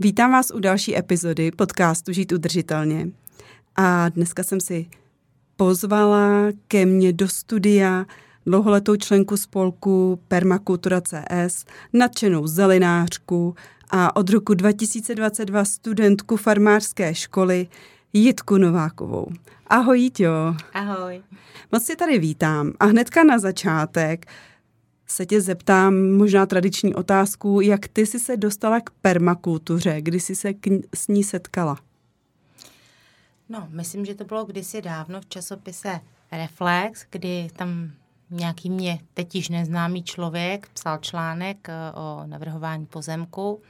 Vítám vás u další epizody podcastu Žít udržitelně. A dneska jsem si pozvala ke mně do studia dlouholetou členku spolku Permakultura CS, nadšenou zelenářku a od roku 2022 studentku farmářské školy Jitku Novákovou. Ahoj Jitjo. Ahoj. Moc tě tady vítám a hnedka na začátek se tě zeptám možná tradiční otázku, jak ty jsi se dostala k permakultuře, kdy jsi se s ní setkala? No, myslím, že to bylo kdysi dávno v časopise Reflex, kdy tam nějaký mě teď již neznámý člověk psal článek eh, o navrhování pozemku.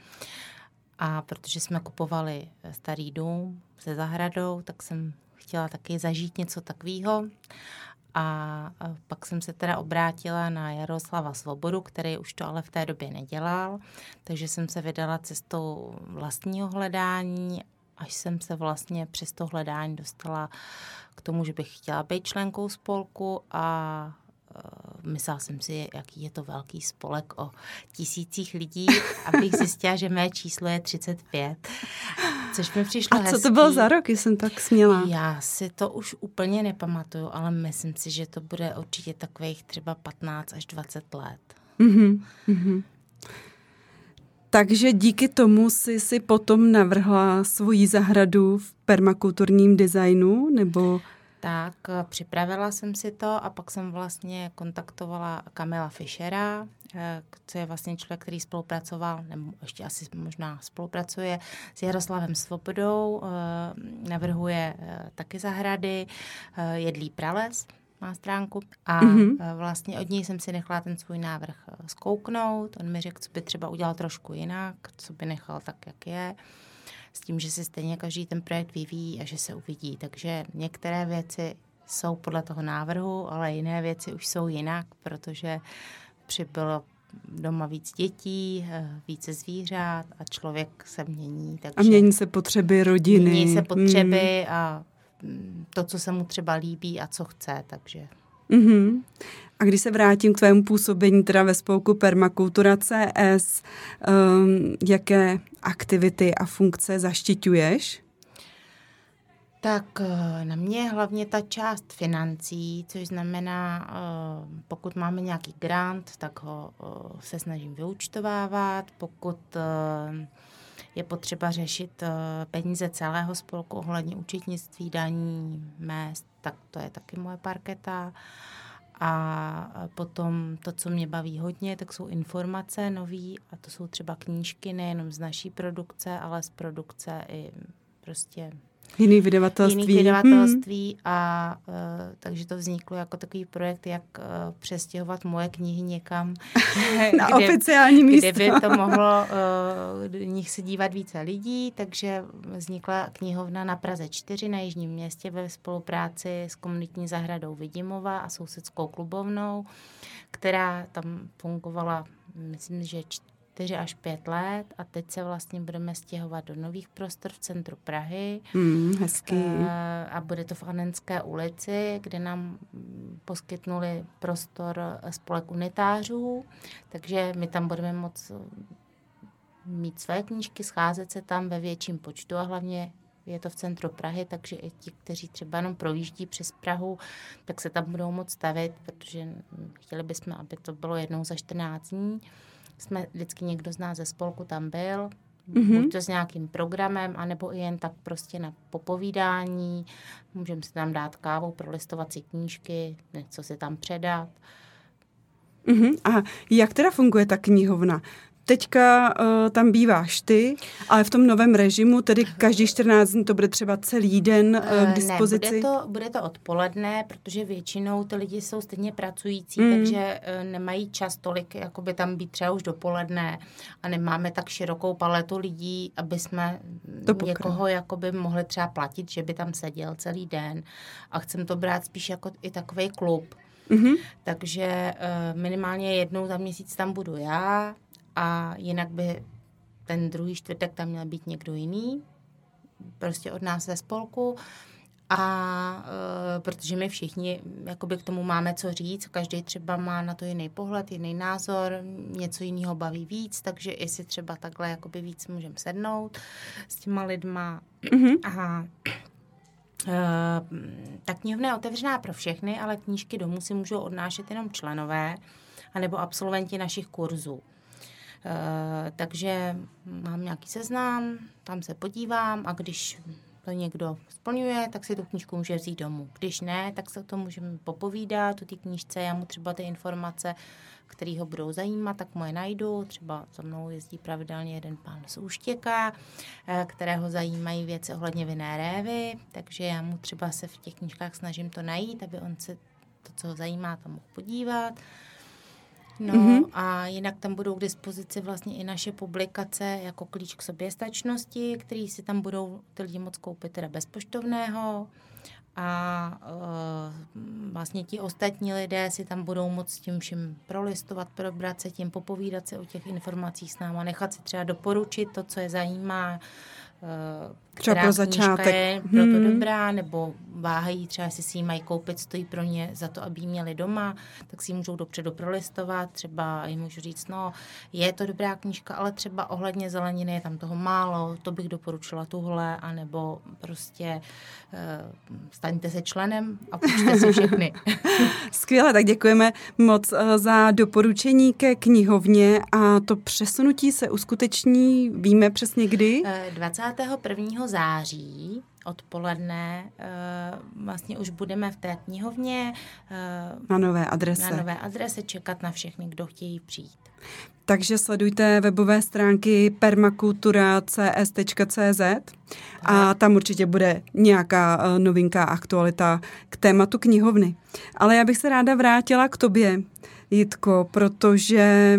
A protože jsme kupovali starý dům se zahradou, tak jsem chtěla taky zažít něco takového a pak jsem se teda obrátila na Jaroslava Svobodu, který už to ale v té době nedělal, takže jsem se vydala cestou vlastního hledání, až jsem se vlastně přes to hledání dostala k tomu, že bych chtěla být členkou spolku a myslela jsem si, jaký je to velký spolek o tisících lidí, abych zjistila, že mé číslo je 35, což mi přišlo A co hezký. to bylo za rok, jsem tak směla? Já si to už úplně nepamatuju, ale myslím si, že to bude určitě takových třeba 15 až 20 let. Mm-hmm, mm-hmm. Takže díky tomu jsi si potom navrhla svoji zahradu v permakulturním designu, nebo tak eh, připravila jsem si to a pak jsem vlastně kontaktovala Kamila Fischera, eh, co je vlastně člověk, který spolupracoval, nebo ještě asi možná spolupracuje s Jaroslavem Svobodou, eh, navrhuje taky zahrady, jedlí prales, má stránku a mm-hmm. vlastně od něj jsem si nechala ten svůj návrh zkouknout. On mi řekl, co by třeba udělal trošku jinak, co by nechal tak, jak je s tím, že se stejně každý ten projekt vyvíjí a že se uvidí. Takže některé věci jsou podle toho návrhu, ale jiné věci už jsou jinak, protože přibylo doma víc dětí, eh, více zvířat a člověk se mění. Takže a mění se potřeby rodiny. Mění se potřeby mm. a to, co se mu třeba líbí a co chce, takže... Mm-hmm. A když se vrátím k tvému působení teda ve spolku Permakultura CS, um, jaké aktivity a funkce zaštiťuješ? Tak eh, na mě hlavně ta část financí, což znamená, eh, pokud máme nějaký grant, tak ho eh, se snažím vyučtovávat. Pokud je potřeba řešit peníze celého spolku ohledně účetnictví, daní, mest, tak to je taky moje parketa. A potom to, co mě baví hodně, tak jsou informace nový a to jsou třeba knížky nejenom z naší produkce, ale z produkce i prostě Jiný vydavatelství. Jiných vydavatelství hmm. a uh, takže to vzniklo jako takový projekt, jak uh, přestěhovat moje knihy někam. Na kde, oficiální místo. Kde by to mohlo uh, nich se dívat více lidí, takže vznikla knihovna na Praze 4 na Jižním městě ve spolupráci s komunitní zahradou Vidimova a sousedskou klubovnou, která tam fungovala myslím, že 4 až 5 let a teď se vlastně budeme stěhovat do nových prostor v centru Prahy. Mm, hezký. Eh, a bude to v Anenské ulici, kde nám poskytnuli prostor spolek unitářů, takže my tam budeme moct mít své knížky, scházet se tam ve větším počtu a hlavně je to v centru Prahy, takže i ti, kteří třeba jenom projíždí přes Prahu, tak se tam budou moct stavit, protože chtěli bychom, aby to bylo jednou za 14 dní jsme vždycky někdo z nás ze spolku tam byl, mm-hmm. buď to s nějakým programem, anebo i jen tak prostě na popovídání. Můžeme si tam dát kávu, prolistovat si knížky, něco si tam předat. Mm-hmm. A jak teda funguje ta knihovna? Teďka uh, tam býváš ty, ale v tom novém režimu, tedy každý 14 dní to bude třeba celý den uh, k dispozici? Ne, bude to, bude to odpoledne, protože většinou ty lidi jsou stejně pracující, mm. takže uh, nemají čas tolik, jakoby tam být třeba už dopoledne a nemáme tak širokou paletu lidí, aby jsme to někoho jakoby mohli třeba platit, že by tam seděl celý den a chcem to brát spíš jako i takový klub. Mm-hmm. Takže uh, minimálně jednou za měsíc tam budu já a jinak by ten druhý čtvrtek tam měl být někdo jiný, prostě od nás ze spolku. A uh, protože my všichni jakoby k tomu máme co říct, každý třeba má na to jiný pohled, jiný názor, něco jiného baví víc, takže i si třeba takhle jakoby víc můžeme sednout s těma lidma. Mm-hmm. A Eh, ta knihovna je otevřená pro všechny, ale knížky domů si můžou odnášet jenom členové anebo absolventi našich kurzů. Uh, takže mám nějaký seznam, tam se podívám a když to někdo splňuje, tak si tu knížku může vzít domů. Když ne, tak se to můžeme popovídat o té knížce, já mu třeba ty informace který ho budou zajímat, tak moje najdu. Třeba za mnou jezdí pravidelně jeden pán z Úštěka, eh, kterého zajímají věci ohledně vinné révy, takže já mu třeba se v těch knížkách snažím to najít, aby on se to, co ho zajímá, tam mohl podívat. No mm-hmm. a jinak tam budou k dispozici vlastně i naše publikace jako klíč k soběstačnosti, který si tam budou ty lidi moc koupit teda bezpoštovného a uh, vlastně ti ostatní lidé si tam budou moct s tím vším prolistovat, probrat se tím, popovídat se o těch informacích s náma, nechat si třeba doporučit to, co je zajímá, uh, třeba pro začátek. je pro to hmm. dobrá, nebo váhají třeba, jestli si ji mají koupit, stojí pro ně za to, aby ji měli doma, tak si ji můžou dopředu prolistovat, třeba jim můžu říct, no, je to dobrá knížka, ale třeba ohledně zeleniny je tam toho málo, to bych doporučila tuhle, anebo prostě uh, staňte se členem a půjčte si všechny. Skvěle, tak děkujeme moc uh, za doporučení ke knihovně a to přesunutí se uskuteční, víme přesně kdy? Uh, 21 září odpoledne eh, vlastně už budeme v té knihovně eh, na nové adrese. Na nové adrese čekat na všechny, kdo chtějí přijít. Takže sledujte webové stránky permakultura.cs.cz a tam určitě bude nějaká eh, novinka, aktualita k tématu knihovny. Ale já bych se ráda vrátila k tobě, Jitko, protože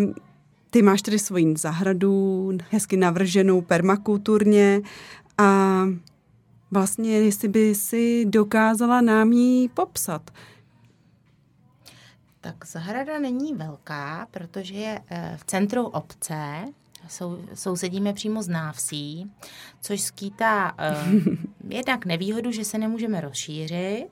ty máš tedy svoji zahradu, hezky navrženou permakulturně a vlastně, jestli by si dokázala nám ji popsat. Tak zahrada není velká, protože je eh, v centru obce, sou, sousedíme přímo z návsí, což skýtá uh, jednak nevýhodu, že se nemůžeme rozšířit,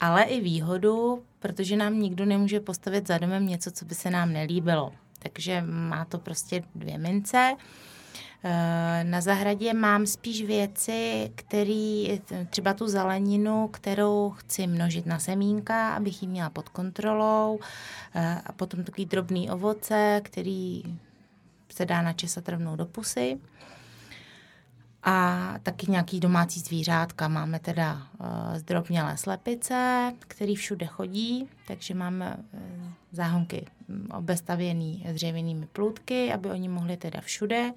ale i výhodu, protože nám nikdo nemůže postavit za domem něco, co by se nám nelíbilo. Takže má to prostě dvě mince. Eh, na zahradě mám spíš věci, který, třeba tu zeleninu, kterou chci množit na semínka, abych ji měla pod kontrolou eh, a potom takový drobný ovoce, který se dá načesat rovnou do pusy. A taky nějaký domácí zvířátka. Máme teda uh, zdrobnělé slepice, který všude chodí, takže máme záhonky obestavěný dřevěnými plůtky, aby oni mohli teda všude.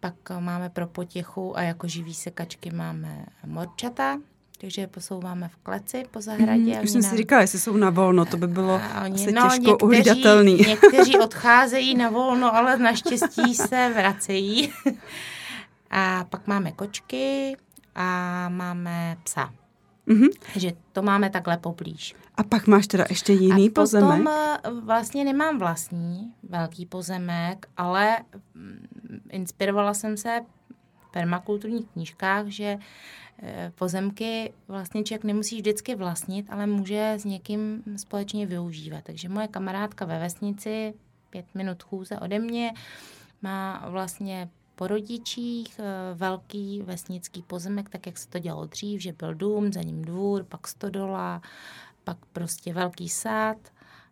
Pak máme pro potěchu a jako živý sekačky máme morčata, takže je posouváme v kleci po zahradě. Mm, už jsem nám... si říkala, jestli jsou na volno, to by bylo oni, asi no, těžko někteří, uhlídatelný. někteří odcházejí na volno, ale naštěstí se vracejí. a pak máme kočky a máme psa. Mm-hmm. Takže to máme takhle poblíž. A pak máš teda ještě jiný a pozemek? potom eh, vlastně nemám vlastní velký pozemek, ale mm, inspirovala jsem se v permakulturních knížkách, že eh, pozemky vlastně člověk nemusí vždycky vlastnit, ale může s někým společně využívat. Takže moje kamarádka ve vesnici, pět minut chůze ode mě, má vlastně po rodičích eh, velký vesnický pozemek, tak jak se to dělalo dřív, že byl dům, za ním dvůr, pak stodola, pak prostě velký sad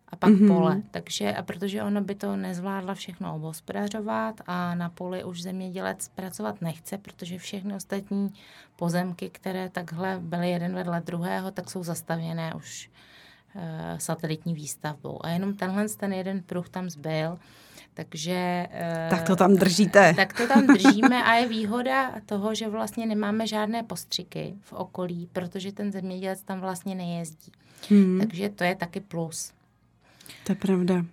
a pak mm-hmm. pole. Takže a protože ona by to nezvládla všechno obospodařovat a na poli už zemědělec pracovat nechce, protože všechny ostatní pozemky, které takhle byly jeden vedle druhého, tak jsou zastavěné už satelitní výstavbou. A jenom tenhle ten jeden pruh tam zbyl. Takže... Tak to tam držíte. Tak to tam držíme a je výhoda toho, že vlastně nemáme žádné postřiky v okolí, protože ten zemědělec tam vlastně nejezdí. Hmm. Takže to je taky plus. To je pravda.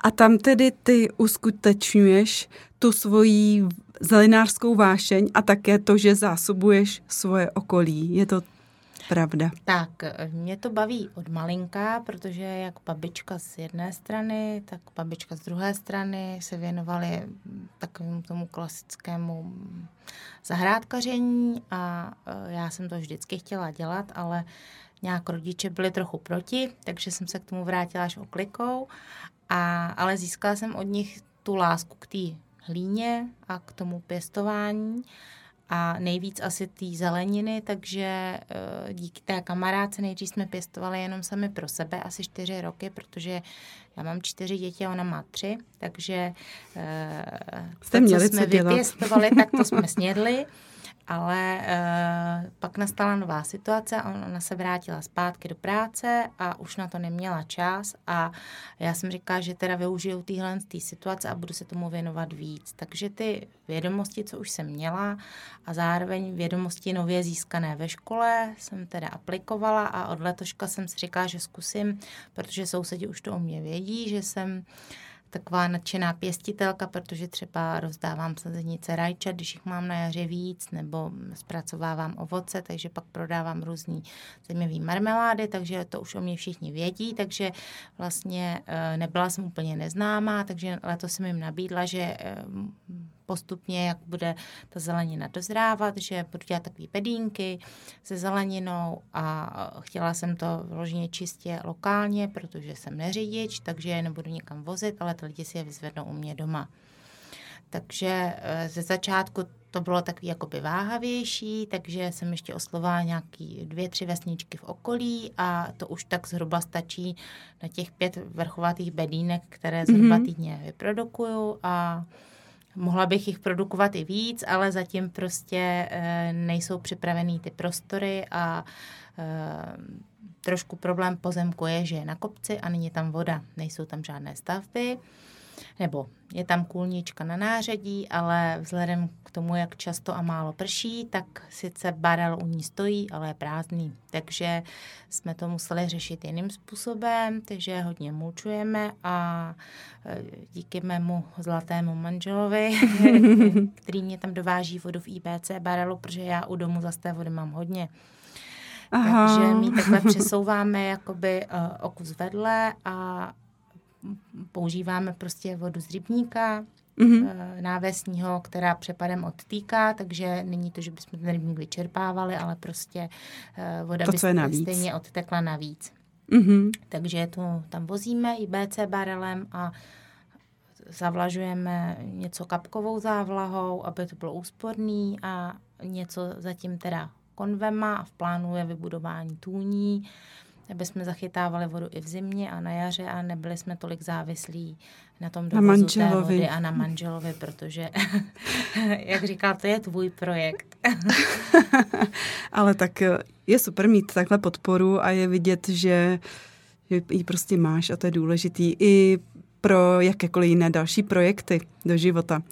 A tam tedy ty uskutečňuješ tu svoji zelenářskou vášeň a také to, že zásobuješ svoje okolí. Je to pravda? Tak, mě to baví od malinka, protože jak babička z jedné strany, tak babička z druhé strany se věnovali takovému tomu klasickému zahrádkaření a e, já jsem to vždycky chtěla dělat, ale nějak rodiče byli trochu proti, takže jsem se k tomu vrátila až oklikou, a, ale získala jsem od nich tu lásku k té hlíně a k tomu pěstování a nejvíc asi té zeleniny, takže eh, díky té kamarádce nejdřív jsme pěstovali jenom sami pro sebe asi čtyři roky, protože já mám čtyři děti a ona má tři, takže eh, Jste to, co jsme co vypěstovali, tak to jsme snědli ale uh, pak nastala nová situace ona se vrátila zpátky do práce a už na to neměla čas a já jsem říkala, že teda využiju téhle tý situace a budu se tomu věnovat víc. Takže ty vědomosti, co už jsem měla a zároveň vědomosti nově získané ve škole jsem teda aplikovala a od letoška jsem si říkala, že zkusím, protože sousedi už to o mě vědí, že jsem taková nadšená pěstitelka, protože třeba rozdávám sazenice rajčat, když jich mám na jaře víc, nebo zpracovávám ovoce, takže pak prodávám různý zajímavý marmelády, takže to už o mě všichni vědí, takže vlastně eh, nebyla jsem úplně neznámá, takže letos jsem jim nabídla, že eh, postupně, jak bude ta zelenina dozrávat, že budu dělat takové pedínky se zeleninou a chtěla jsem to vloženě čistě lokálně, protože jsem neřidič, takže je nebudu nikam vozit, ale ty lidi si je vyzvednou u mě doma. Takže eh, ze začátku to bylo takový jakoby váhavější, takže jsem ještě oslovala nějaký dvě, tři vesničky v okolí a to už tak zhruba stačí na těch pět vrchovatých bedínek, které zhruba mm-hmm. týdně vyprodukuju a Mohla bych jich produkovat i víc, ale zatím prostě e, nejsou připravený ty prostory a e, trošku problém pozemku je, že je na kopci a není tam voda, nejsou tam žádné stavby nebo je tam kůlnička na nářadí, ale vzhledem k tomu, jak často a málo prší, tak sice barel u ní stojí, ale je prázdný. Takže jsme to museli řešit jiným způsobem, takže hodně mulčujeme a e, díky mému zlatému manželovi, který mě tam dováží vodu v IBC barelu, protože já u domu zase té vody mám hodně. Aha. Takže my takhle přesouváme jakoby uh, o kus vedle a používáme prostě vodu z rybníka, mm-hmm. návesního, která přepadem odtýká, takže není to, že bychom ten rybník vyčerpávali, ale prostě eh, voda to, by stejně odtekla navíc. Mm-hmm. Takže to tam vozíme i BC barelem a zavlažujeme něco kapkovou závlahou, aby to bylo úsporný a něco zatím teda konvema a v plánu je vybudování tůní aby jsme zachytávali vodu i v zimě a na jaře a nebyli jsme tolik závislí na tom dovozu na té vody a na manželovi, protože, jak říkal, to je tvůj projekt. Ale tak eh, je super mít takhle podporu a je vidět, že ji prostě máš a to je důležitý. I pro jakékoliv jiné další projekty do života.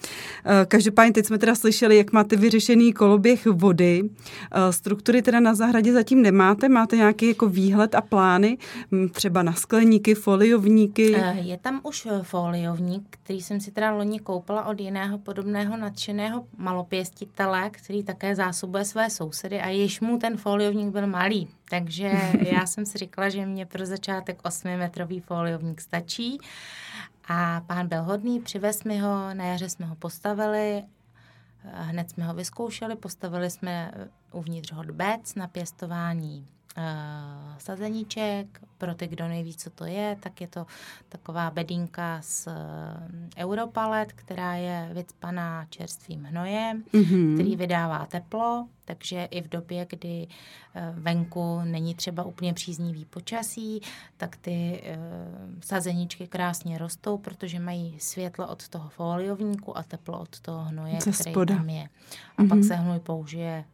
Eh, každopádně teď jsme teda slyšeli, jak máte vyřešený koloběh vody. Eh, struktury teda na zahradě zatím nemáte? Máte nějaký jako výhled a plány? Hm, třeba na skleníky, foliovníky? Eh, je tam už foliovník, který jsem si teda loni koupila od jiného podobného nadšeného malopěstitele, který také zásobuje své sousedy a již mu ten foliovník byl malý. Takže já jsem si říkala, že mě pro začátek 8-metrový foliovník stačí. A pán byl hodný, přivez mi ho, na jaře jsme ho postavili, hned jsme ho vyzkoušeli, postavili jsme uvnitř hodbec na pěstování uh, sazeníček. Pro ty, kdo neví, co to je, tak je to taková bedínka z uh, Europalet, která je vycpaná čerstvým hnojem, mm-hmm. který vydává teplo, takže i v době, kdy uh, venku není třeba úplně příznivý počasí, tak ty uh, sazeníčky krásně rostou, protože mají světlo od toho foliovníku a teplo od toho hnoje, který tam je. A mm-hmm. pak se hnoj použije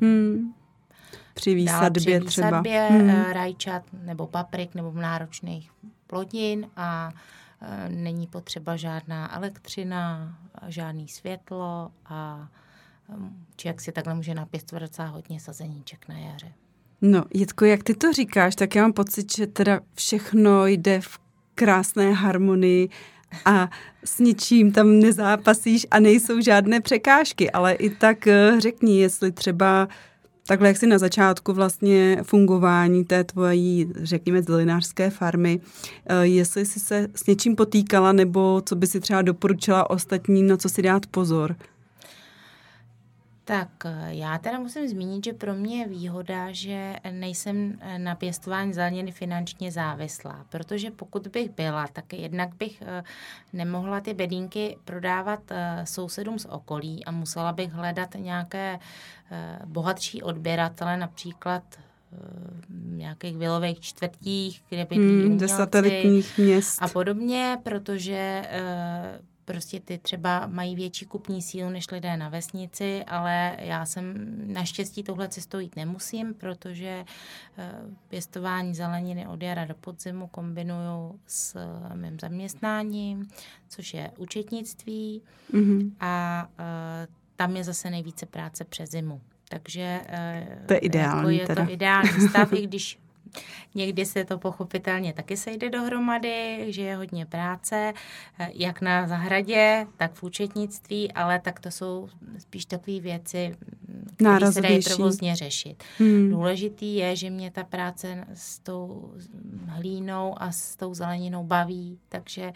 mm při výsadbě při výsadbě třeba. Hmm. rajčat nebo paprik nebo náročných plodin a není potřeba žádná elektřina, žádný světlo a člověk si takhle může napěstovat docela hodně sazeníček na jaře. No, Jitko, jak ty to říkáš, tak já mám pocit, že teda všechno jde v krásné harmonii a s ničím tam nezápasíš a nejsou žádné překážky, ale i tak eh, řekni, jestli třeba takhle, jak si na začátku vlastně fungování té tvojí, řekněme, zelinářské farmy, eh, jestli jsi se s něčím potýkala, nebo co by si třeba doporučila ostatním, na co si dát pozor? Tak eh, já teda musím zmínit, že pro mě je výhoda, že nejsem eh, na pěstování zeleniny finančně závislá, protože pokud bych byla, tak jednak bych eh, nemohla ty bedínky prodávat sousedům z okolí a musela bych hledat nějaké bohatší odběratele, například nějakých vilových čtvrtích, kde bydlí hmm, satelitních měst. A podobně, protože prostě ty třeba mají větší kupní sílu než lidé na vesnici, ale já jsem naštěstí tohle cestou jít nemusím, protože eh, pěstování zeleniny od jara do podzimu kombinuju s eh, mým zaměstnáním, což je účetnictví mm-hmm. a eh, tam je zase nejvíce práce přes zimu. Takže to je ideální. Jako je teda. to ideální stav, i když Někdy se to pochopitelně taky sejde dohromady, že je hodně práce, eh, jak na zahradě, tak v účetnictví, ale tak to jsou spíš takové věci, které se dají provozně řešit. Hmm. Důležitý je, že mě ta práce s tou hlínou a s tou zeleninou baví, takže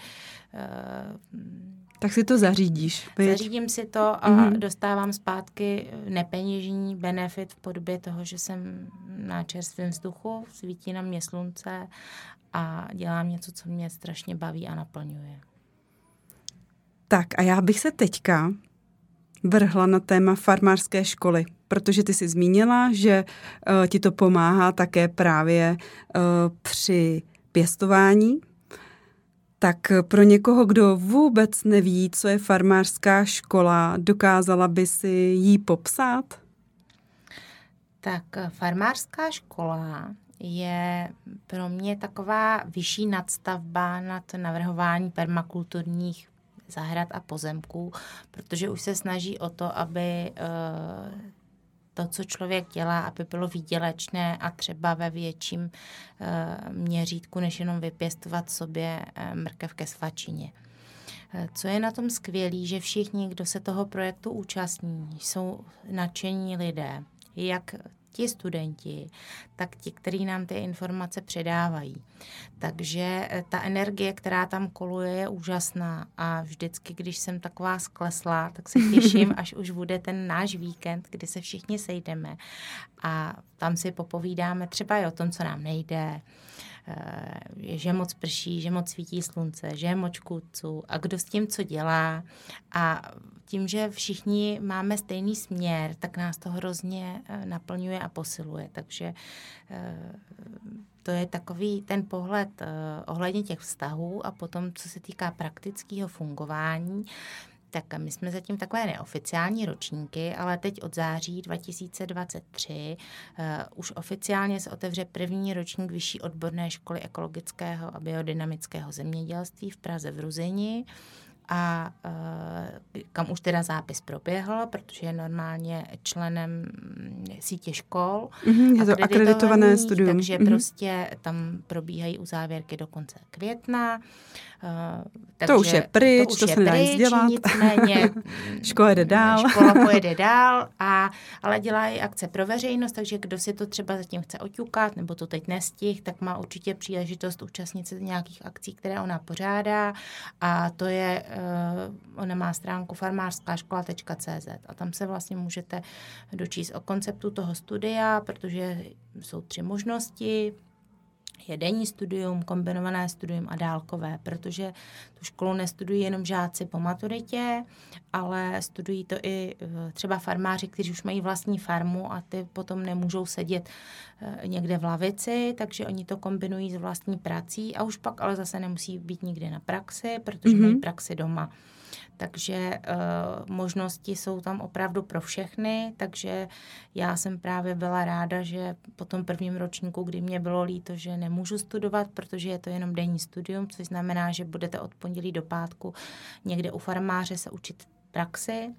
uh, tak si to zařídíš. Byť? Zařídím si to a mm-hmm. dostávám zpátky nepeněžní benefit v podobě toho, že jsem na čerstvém vzduchu, svítí na mě slunce a dělám něco, co mě strašně baví a naplňuje. Tak a já bych se teďka vrhla na téma farmářské školy, protože ty jsi zmínila, že uh, ti to pomáhá také právě uh, při pěstování tak pro někoho, kdo vůbec neví, co je farmářská škola, dokázala by si jí popsat? Tak farmářská škola je pro mě taková vyšší nadstavba nad navrhování permakulturních zahrad a pozemků, protože už se snaží o to, aby uh, to, co člověk dělá, aby bylo výdělečné a třeba ve větším uh, měřítku, než jenom vypěstovat sobě uh, mrkev ke svačině. Uh, co je na tom skvělé, že všichni, kdo se toho projektu účastní, jsou nadšení lidé, jak ti studenti, tak ti, kteří nám ty informace předávají. Takže eh, ta energie, která tam koluje, je úžasná a vždycky, když jsem taková sklesla, tak se těším, až už bude ten náš víkend, kdy se všichni sejdeme a tam si popovídáme třeba i o tom, co nám nejde, že moc prší, že moc svítí slunce, že je moc kůdců a kdo s tím co dělá. A tím, že všichni máme stejný směr, tak nás to hrozně eh, naplňuje a posiluje. Takže eh, to je takový ten pohled ohledně těch vztahů a potom, co se týká praktického fungování, tak my jsme zatím takové neoficiální ročníky, ale teď od září 2023 uh, eh, už oficiálně se otevře první ročník Vyšší odborné školy ekologického a biodynamického zemědělství v Praze v Ruzini a uh, kam už teda zápis proběhl, protože je normálně členem mm, sítě škol. Mm-hmm, je to akreditované studium. Takže mm-hmm. prostě tam probíhají uzávěrky do konce května. Takže to už je pryč, to, už to se nedá nic dělat. Nicméně škola jde dál. Škola pojede dál, a, ale dělá i akce pro veřejnost, takže kdo si to třeba zatím chce oťukat, nebo to teď nestih, tak má určitě příležitost účastnit se nějakých akcí, které ona pořádá a to je ona má stránku farmářskáškola.cz a tam se vlastně můžete dočíst o konceptu toho studia, protože jsou tři možnosti je denní studium, kombinované studium a dálkové, protože tu školu nestudují jenom žáci po maturitě, ale studují to i eh, třeba farmáři, kteří už mají vlastní farmu a ty potom nemůžou sedět eh, někde v lavici, takže oni to kombinují s vlastní prací a už pak ale zase nemusí být nikde na praxi, protože mm-hmm. mají praxi doma. Takže uh, možnosti jsou tam opravdu pro všechny, takže já jsem právě byla ráda, že po tom prvním ročníku, kdy mě bylo líto, že nemůžu studovat, protože je to jenom denní studium, což znamená, že budete od pondělí do pátku někde u farmáře se učit praxi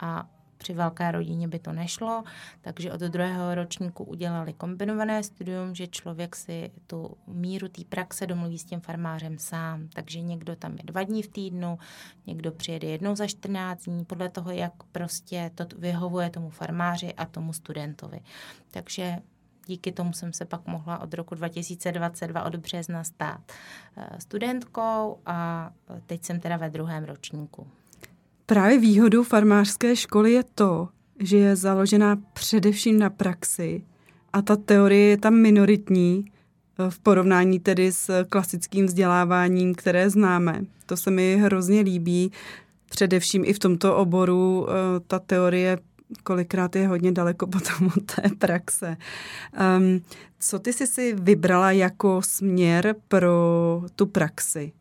a při velké rodině by to nešlo, takže od druhého ročníku udělali kombinované studium, že člověk si tu míru té praxe domluví s tím farmářem sám. Takže někdo tam je dva dní v týdnu, někdo přijede jednou za 14 dní, podle toho, jak prostě to vyhovuje tomu farmáři a tomu studentovi. Takže díky tomu jsem se pak mohla od roku 2022 od března stát eh, studentkou a teď jsem teda ve druhém ročníku. Právě výhodou farmářské školy je to, že je založená především na praxi a ta teorie je tam minoritní eh, v porovnání tedy s klasickým vzděláváním, které známe. To se mi hrozně líbí. Především i v tomto oboru eh, ta teorie kolikrát je hodně daleko potom od té praxe. Um, co ty jsi si vybrala jako směr pro tu praxi?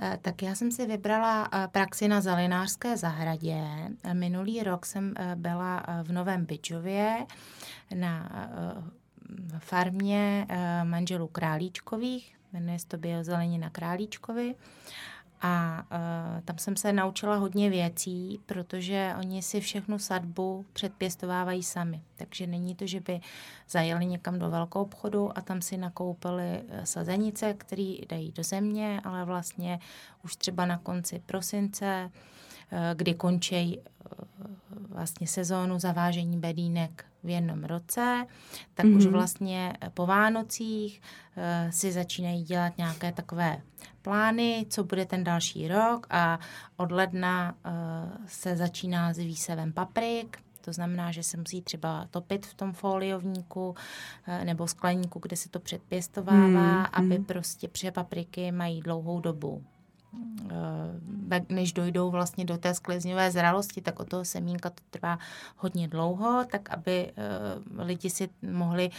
Eh, tak já jsem si vybrala eh, praxi na Zalinářské zahradě. Minulý rok jsem eh, byla v Novém Byčově na farmě manželů Králíčkových, jmenuje se to Biozelenina Králíčkovi. A uh, tam jsem se naučila hodně věcí, protože oni si všechnu sadbu předpěstovávají sami. Takže není to, že by zajeli někam do velkou obchodu a tam si nakoupili sazenice, které dají do země, ale vlastně už třeba na konci prosince, uh, kdy končí uh, vlastně sezónu zavážení bedínek v jednom roce, tak mm-hmm. už mhm. vlastně po Vánocích uh, si začínají dělat nějaké takové plány, co bude ten další rok a od ledna uh, se začíná s výsevem paprik, to znamená, že se musí třeba topit v tom foliovníku nebo skleníku, kde se to předpěstovává, mm, aby mm. prostě, protože papriky mají dlouhou dobu Eh, než dojdou vlastně do té sklizňové zralosti, tak od toho semínka to trvá hodně dlouho, tak aby eh, lidi si mohli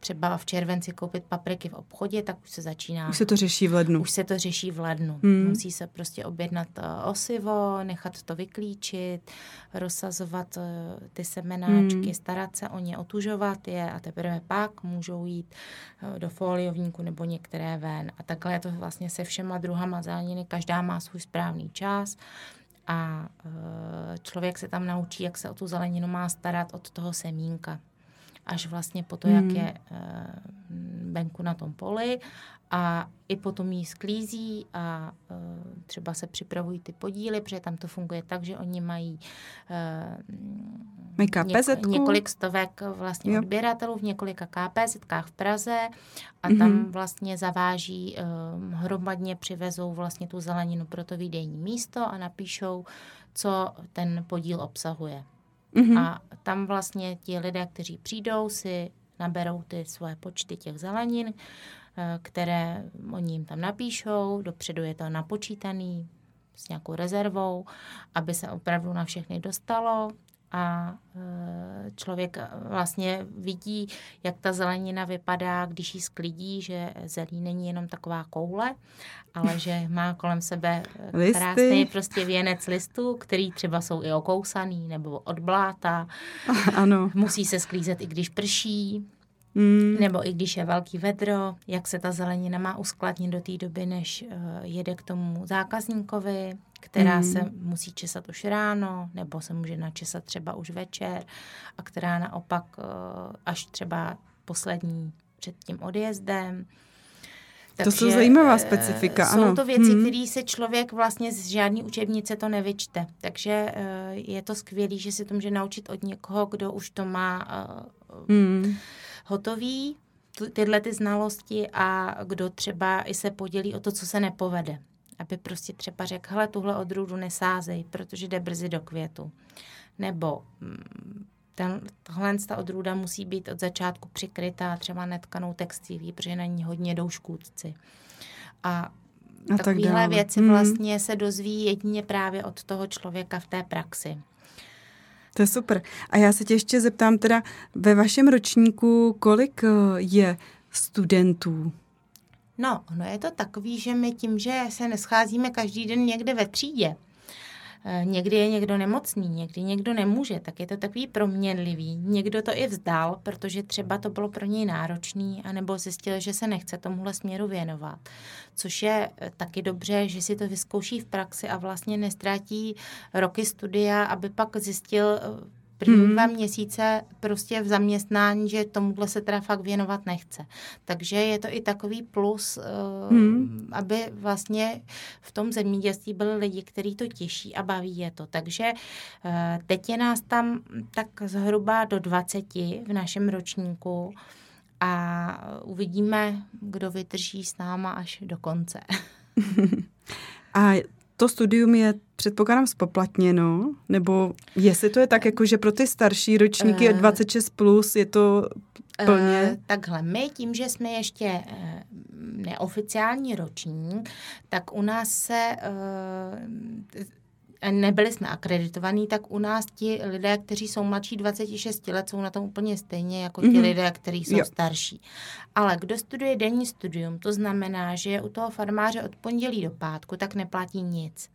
třeba v červenci koupit papriky v obchodě, tak už se začíná. Už se to řeší v lednu. Už se to řeší v lednu. Hmm. Musí se prostě objednat eh, osivo, nechat to vyklíčit, rozsazovat ty semenáčky, hmm. starat se o ně, otužovat je a teprve pak můžou jít do foliovníku nebo některé ven. A takhle je to vlastně se všema druhama zeleniny každá má svůj správný čas a e, člověk se tam naučí, jak se o tu zeleninu má starat od toho semínka až vlastně po to, jak hmm. je e, venku na tom poli a i potom jí sklízí a uh, třeba se připravují ty podíly, protože tam to funguje tak, že oni mají uh, něko, několik stovek vlastně jo. odběratelů v několika KPZkách v Praze a mm-hmm. tam vlastně zaváží, uh, hromadně přivezou vlastně tu zeleninu pro to výdejní místo a napíšou, co ten podíl obsahuje. Mm-hmm. A tam vlastně ti lidé, kteří přijdou, si naberou ty svoje počty těch zelenin, které oni jim tam napíšou, dopředu je to napočítaný s nějakou rezervou, aby se opravdu na všechny dostalo a eh, člověk vlastně vidí, jak ta zelenina vypadá, když ji sklidí, že zelí není jenom taková koule, ale že má kolem sebe eh, Listy. krásný prostě věnec listů, který třeba jsou i okousaný nebo od bláta. Ano. Musí se sklízet, i když prší. Mm. Nebo i když je velký vedro, jak se ta zelenina má uskladnit do té doby, než uh, jede k tomu zákazníkovi, která mm. se musí česat už ráno, nebo se může načesat třeba už večer, a která naopak uh, až třeba poslední před tím odjezdem. Takže, to jsou zajímavá specifika, jsou ano. Jsou to věci, hmm. které se člověk vlastně z žádný učebnice to nevyčte. Takže je to skvělé, že si to může naučit od někoho, kdo už to má hmm hotový, tyhle ty znalosti a kdo třeba i se podělí o to, co se nepovede. Aby prostě třeba řekl, hele, tuhle odrůdu nesázej, protože jde brzy do květu. Nebo mm, ten, tohle ta odrůda musí být od začátku přikrytá třeba netkanou textilí, protože na ní hodně jdou škůdci. A a takovéhle tak věci hmm. vlastně se dozví jedině právě od toho člověka v té praxi. To je super. A já se tě ještě zeptám teda, ve vašem ročníku, kolik eh, je studentů? No, no je to takový, že my tím, že se nescházíme každý den někde ve třídě, někdy je někdo nemocný, někdy někdo nemůže, tak je to takový proměnlivý. Někdo to i vzdal, protože třeba to bylo pro něj náročný, anebo zjistil, že se nechce tomuhle směru věnovat. Což je eh, taky dobře, že si to vyzkouší v praxi a vlastně nestrátí roky studia, aby pak zjistil, eh, první hmm. dva měsíce prostě v zaměstnání, že tomuhle se teda fakt věnovat nechce. Takže je to i takový plus, hmm. aby vlastně v tom zemědělství byli lidi, kteří to těší a baví je to. Takže eh, teď je nás tam tak zhruba do 20 v našem ročníku a uvidíme, kdo vydrží s náma až do konce. a to studium je předpokládám spoplatněno, nebo jestli to je tak, jako že pro ty starší ročníky uh, 26 plus je to plně? Uh, takhle, my tím, že jsme ještě uh, neoficiální ročník, tak u nás se uh, nebyli jsme akreditovaní, tak u nás ti lidé, kteří jsou mladší 26 let, jsou na tom úplně stejně jako ti mm-hmm. lidé, kteří jsou jo. starší. Ale kdo studuje denní studium, to znamená, že u toho farmáře od pondělí do pátku, tak neplatí nic.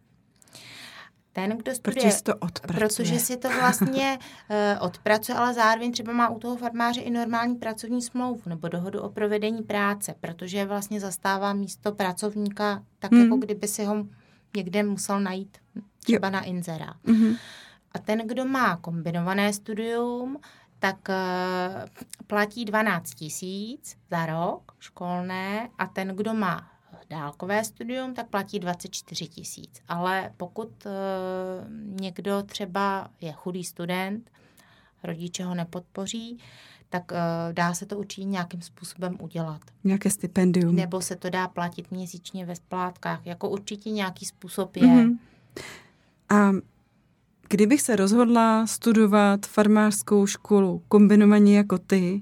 Ten, kdo studuje, protože si to odpracuje. Protože si to vlastně uh, odpracuje, ale zároveň třeba má u toho farmáře i normální pracovní smlouvu nebo dohodu o provedení práce, protože vlastně zastává místo pracovníka tak, hmm. jako kdyby si ho někde musel najít třeba jo. na inzera. Mm-hmm. A ten, kdo má kombinované studium, tak uh, platí 12 tisíc za rok školné a ten, kdo má dálkové studium, tak platí 24 tisíc. Ale pokud uh, někdo třeba je chudý student, rodiče ho nepodpoří, tak uh, dá se to určitě nějakým způsobem udělat. Nějaké stipendium. Nebo se to dá platit měsíčně ve splátkách. Jako určitě nějaký způsob je. Mm-hmm. A kdybych se rozhodla studovat farmářskou školu kombinovaně jako ty,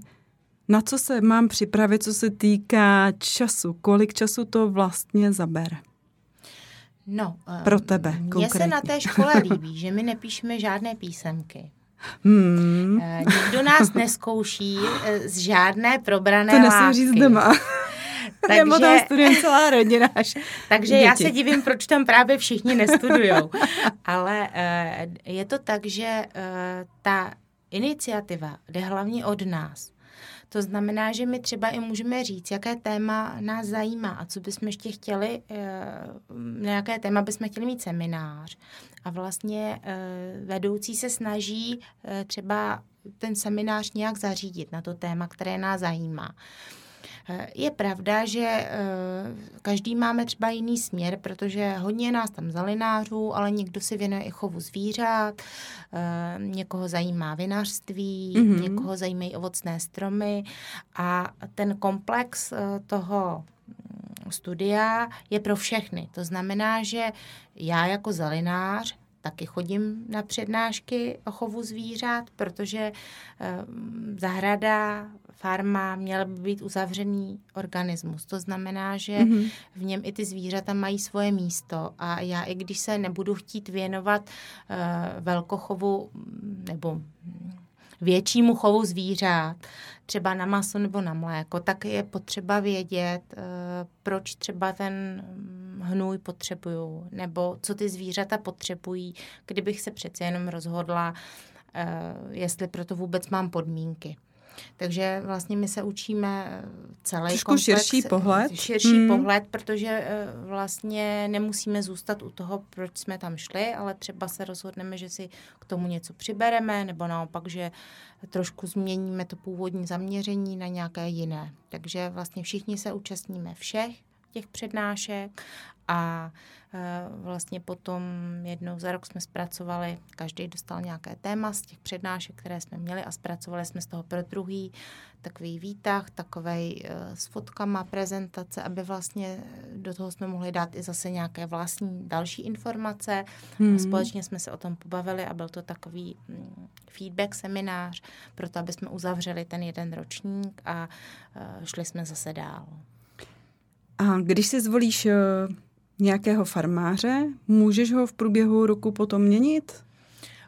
na co se mám připravit, co se týká času? Kolik času to vlastně zabere? No, pro tebe mně konkrétně. se na té škole líbí, že my nepíšeme žádné písemky. Hmm. Nikdo nás neskouší z žádné probrané To nesmím říct doma. Takže, Nebo tam studujeme celá rodina. Až takže děti. já se divím, proč tam právě všichni nestudujou. Ale uh, je to tak, že uh, ta iniciativa jde hlavně od nás. To znamená, že my třeba i můžeme říct, jaké téma nás zajímá a co bychom ještě chtěli, eh, na jaké téma bychom chtěli mít seminář. A vlastně vedoucí se snaží třeba ten seminář nějak zařídit na to téma, které nás zajímá. Je pravda, že eh, každý máme třeba jiný směr, protože hodně nás tam zalinářů, ale někdo si věnuje i chovu zvířat, eh, někoho zajímá vinařství, mm-hmm. někoho zajímají ovocné stromy a ten komplex eh, toho mm, studia je pro všechny. To znamená, že já jako zalinář taky chodím na přednášky o chovu zvířat, protože zahrada farma měla by být uzavřený organismus. To znamená, že mm-hmm. v něm i ty zvířata mají svoje místo a já i když se nebudu chtít věnovat uh, velkochovu nebo většímu chovu zvířat, třeba na maso nebo na mléko, tak je potřeba vědět, uh, proč třeba ten hnůj potřebují, nebo co ty zvířata potřebují, kdybych se přece jenom rozhodla, uh, jestli proto vůbec mám podmínky. Takže vlastně my se učíme eh, celý Trošku komplex, širší pohled. Širší hmm. pohled, protože eh, vlastně nemusíme zůstat u toho, proč jsme tam šli, ale třeba se rozhodneme, že si k tomu něco přibereme, nebo naopak, že trošku změníme to původní zaměření na nějaké jiné. Takže vlastně všichni se účastníme všech těch přednášek a e, vlastně potom jednou za rok jsme zpracovali, každý dostal nějaké téma z těch přednášek, které jsme měli a zpracovali jsme z toho pro druhý takový výtah, takový e, s fotkama, prezentace, aby vlastně do toho jsme mohli dát i zase nějaké vlastní další informace. Hmm. Společně jsme se o tom pobavili a byl to takový mm, feedback seminář, proto aby jsme uzavřeli ten jeden ročník a šli jsme zase dál. A když si zvolíš nějakého farmáře, můžeš ho v průběhu roku potom měnit?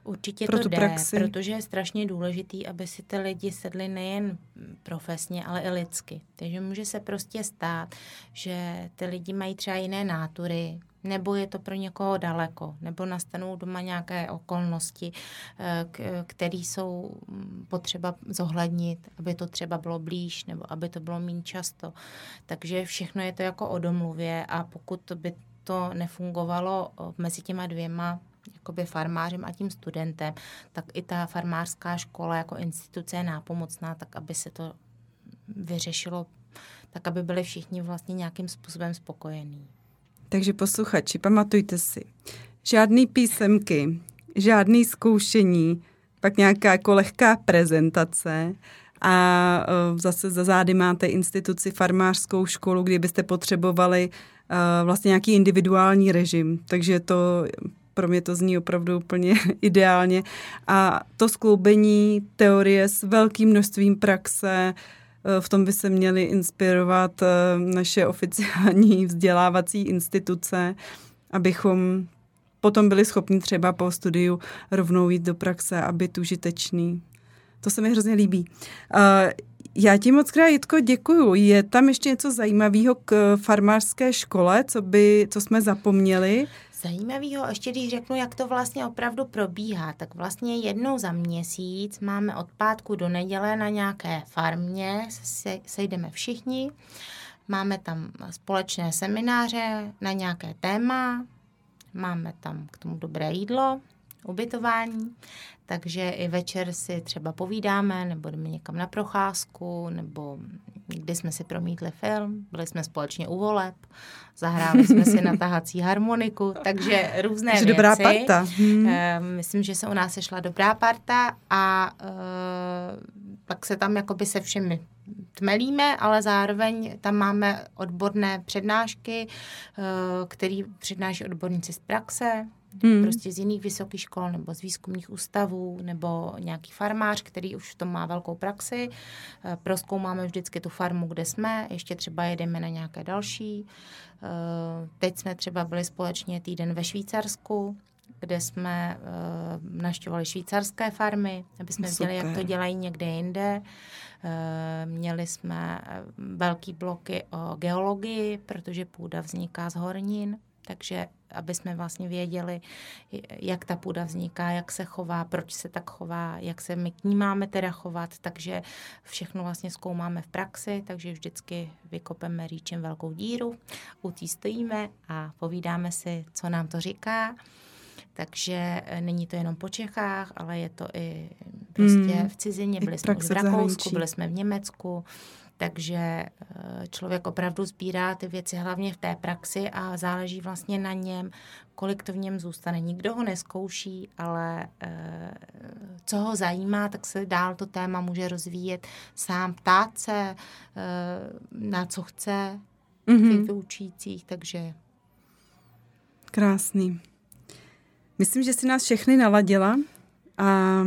Určitě pro to jde, praxi. protože je strašně důležitý, aby si ty lidi sedli nejen profesně, ale i lidsky. Takže může se prostě stát, že ty lidi mají třeba jiné nátury, nebo je to pro někoho daleko, nebo nastanou doma nějaké okolnosti, eh, které jsou mm, potřeba zohlednit, aby to třeba bylo blíž, nebo aby to bylo méně často. Takže všechno je to jako o domluvě a pokud by to nefungovalo mezi těma dvěma jakoby farmářem a tím studentem, tak i ta farmářská škola jako instituce je nápomocná, tak aby se to vyřešilo, tak aby byli všichni vlastně nějakým způsobem spokojení. Takže posluchači, pamatujte si, žádný písemky, žádný zkoušení, pak nějaká jako lehká prezentace a uh, zase za zády máte instituci farmářskou školu, kdy byste potřebovali uh, vlastně nějaký individuální režim. Takže to pro mě to zní opravdu úplně ideálně. A to skloubení teorie s velkým množstvím praxe, Eh, v tom by se měly inspirovat eh, naše oficiální vzdělávací instituce, abychom potom byli schopni třeba po studiu rovnou jít do praxe a být užitečný. To se mi hrozně líbí. Eh, já ti moc krát, Jitko, děkuju. Je tam ještě něco zajímavého k farmářské škole, co, by, co jsme zapomněli? Zajímavého, ještě když řeknu, jak to vlastně opravdu probíhá, tak vlastně jednou za měsíc máme od pátku do neděle na nějaké farmě, se, sejdeme všichni, máme tam společné semináře na nějaké téma, máme tam k tomu dobré jídlo, ubytování, takže i večer si třeba povídáme, nebo jdeme někam na procházku, nebo někdy jsme si promítli film, byli jsme společně u voleb, zahráli jsme si na tahací harmoniku, takže různé věci. dobrá parta. Hmm. Myslím, že se u nás sešla dobrá parta a uh, pak se tam jakoby se všemi tmelíme, ale zároveň tam máme odborné přednášky, uh, který přednáší odborníci z praxe, hmm. prostě z jiných vysokých škol nebo z výzkumných ústavů nebo nějaký farmář, který už v tom má velkou praxi. Eh, proskoumáme vždycky tu farmu, kde jsme, ještě třeba jedeme na nějaké další. Eh, teď jsme třeba byli společně týden ve Švýcarsku, kde jsme uh, naštěvovali švýcarské farmy, aby jsme viděli, jak to dělají někde jinde. Uh, měli jsme velký bloky o geologii, protože půda vzniká z hornin takže aby jsme vlastně věděli, jak ta půda vzniká, jak se chová, proč se tak chová, jak se my k ní máme teda chovat, takže všechno vlastně zkoumáme v praxi, takže vždycky vykopeme rýčem velkou díru, u té stojíme a povídáme si, co nám to říká. Takže e, není to jenom po Čechách, ale je to i prostě hmm. v cizině. Byli jsme v Rakousku, byli jsme v Německu, takže eh, člověk opravdu sbírá ty věci hlavně v té praxi a záleží vlastně na něm, kolik to v něm zůstane. Nikdo ho neskouší, ale eh, co ho zajímá, tak se dál to téma může rozvíjet sám, ptát se, eh, na co chce mm-hmm. těch vyučících, takže... Krásný. Myslím, že si nás všechny naladila a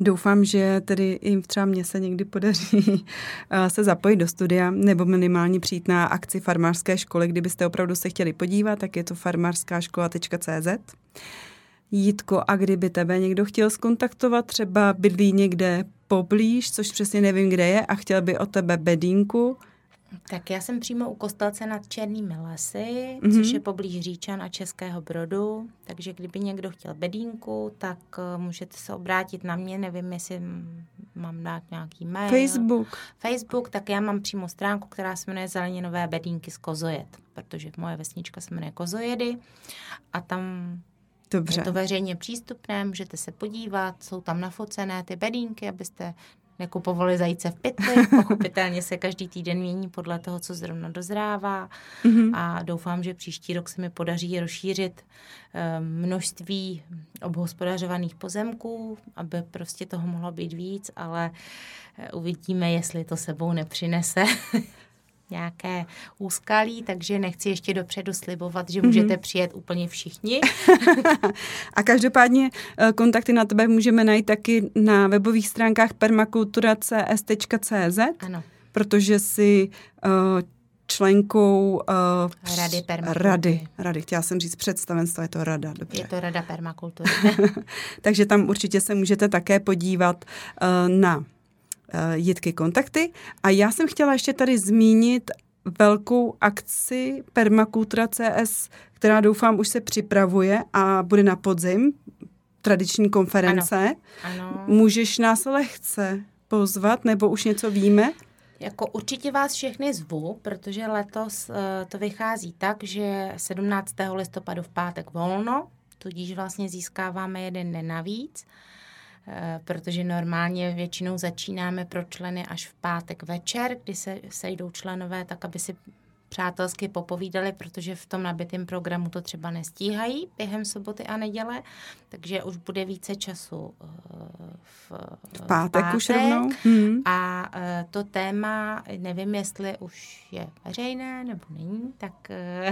Doufám, že tedy i třeba mě se někdy podaří eh, se zapojit do studia nebo minimálně přijít na akci farmářské školy. Kdybyste opravdu se chtěli podívat, tak je to farmářskáškola.cz. Jítko, a kdyby tebe někdo chtěl skontaktovat, třeba bydlí někde poblíž, což přesně nevím, kde je, a chtěl by o tebe bedínku, tak já jsem přímo u Kostelce nad Černými lesy, mm-hmm. což je poblíž Říčan a Českého Brodu, takže kdyby někdo chtěl bedínku, tak uh, můžete se obrátit na mě, nevím, jestli mám dát nějaký mail. Facebook. Facebook, tak já mám přímo stránku, která se jmenuje Zeleninové bedínky z Kozojet, protože moje vesnička se jmenuje Kozojedy a tam Dobře. Je to veřejně přístupné, můžete se podívat, jsou tam nafocené ty bedínky, abyste nekupovali zajíce v pytli. Pochopitelně se každý týden mění podle toho, co zrovna dozrává. Mm-hmm. A doufám, že příští rok se mi podaří rozšířit um, množství obhospodařovaných pozemků, aby prostě toho mohlo být víc, ale eh, uvidíme, jestli to sebou nepřinese nějaké úskalí, takže nechci ještě dopředu slibovat, že můžete mm-hmm. přijet úplně všichni. a každopádně eh, kontakty na tebe můžeme najít taky na webových stránkách permakultura.cs.cz, ano. protože si uh, členkou uh, Rady permakultury. Rady, rady, chtěla jsem říct představenstvo, je to rada, dobře. Je to Rada permakultury. Takže tam určitě se můžete také podívat uh, na Jitky kontakty. A já jsem chtěla ještě tady zmínit velkou akci Permakultura CS, která doufám už se připravuje a bude na podzim, tradiční konference. Ano. ano. Můžeš nás lehce pozvat, nebo už něco víme? Jako určitě vás všechny zvu, protože letos uh, to vychází tak, že 17. listopadu v pátek volno, tudíž vlastně získáváme jeden den navíc, uh, protože normálně většinou začínáme pro členy až v pátek večer, kdy se sejdou členové tak, aby si přátelsky popovídali, protože v tom nabitém programu to třeba nestíhají během soboty a neděle, takže už bude více času eh, v, v pátek, pátek už rovnou. Hmm. A eh, to téma, nevím, jestli už je veřejné nebo není, tak... Eh,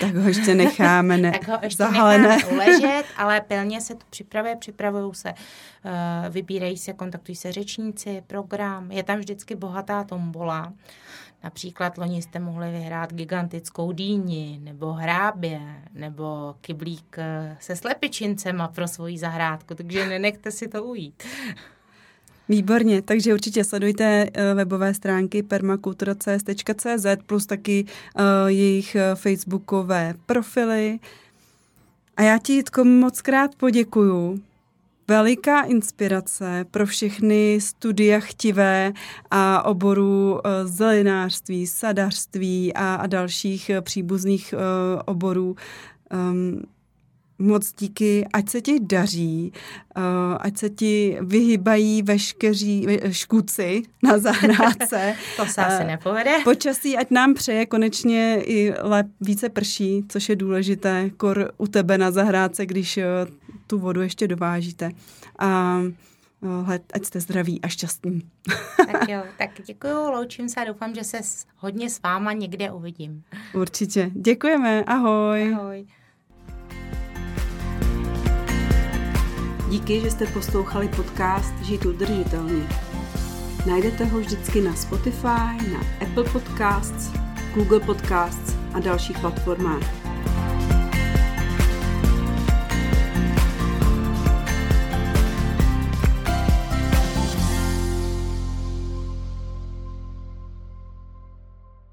tak ho ještě necháme ne, tak ho ještě zahalené. necháme uležet, ale pilně se to připravuje, připravují se, vybírají se, kontaktují se řečníci, program, je tam vždycky bohatá tombola. Například loni jste mohli vyhrát gigantickou dýni, nebo hrábě, nebo kyblík eh, se slepičincema pro svoji zahrádku, takže nenechte si to ujít. Výborně, takže určitě sledujte uh, webové stránky permakultura.cz plus taky uh, jejich facebookové profily. A já ti, Jitko, moc krát poděkuju veliká inspirace pro všechny studia chtivé a oborů eh, zelenářství, sadařství a, a dalších eh, příbuzných uh, oborů. Moc díky, ať se ti daří, uh, ať se ti vyhybají veškeří škůdci na zahrádce. to se asi nepovede. Počasí, ať nám přeje konečně i lep, více prší, což je důležité, kor u tebe na zahrádce, když uh, tu vodu ještě dovážíte. A ať jste zdraví a šťastní. tak jo, tak děkuji, loučím se a doufám, že se hodně s váma někde uvidím. Určitě. Děkujeme, ahoj. Ahoj. Díky, že jste poslouchali podcast Žít udržitelně. Najdete ho vždycky na Spotify, na Apple Podcasts, Google Podcasts a dalších platformách.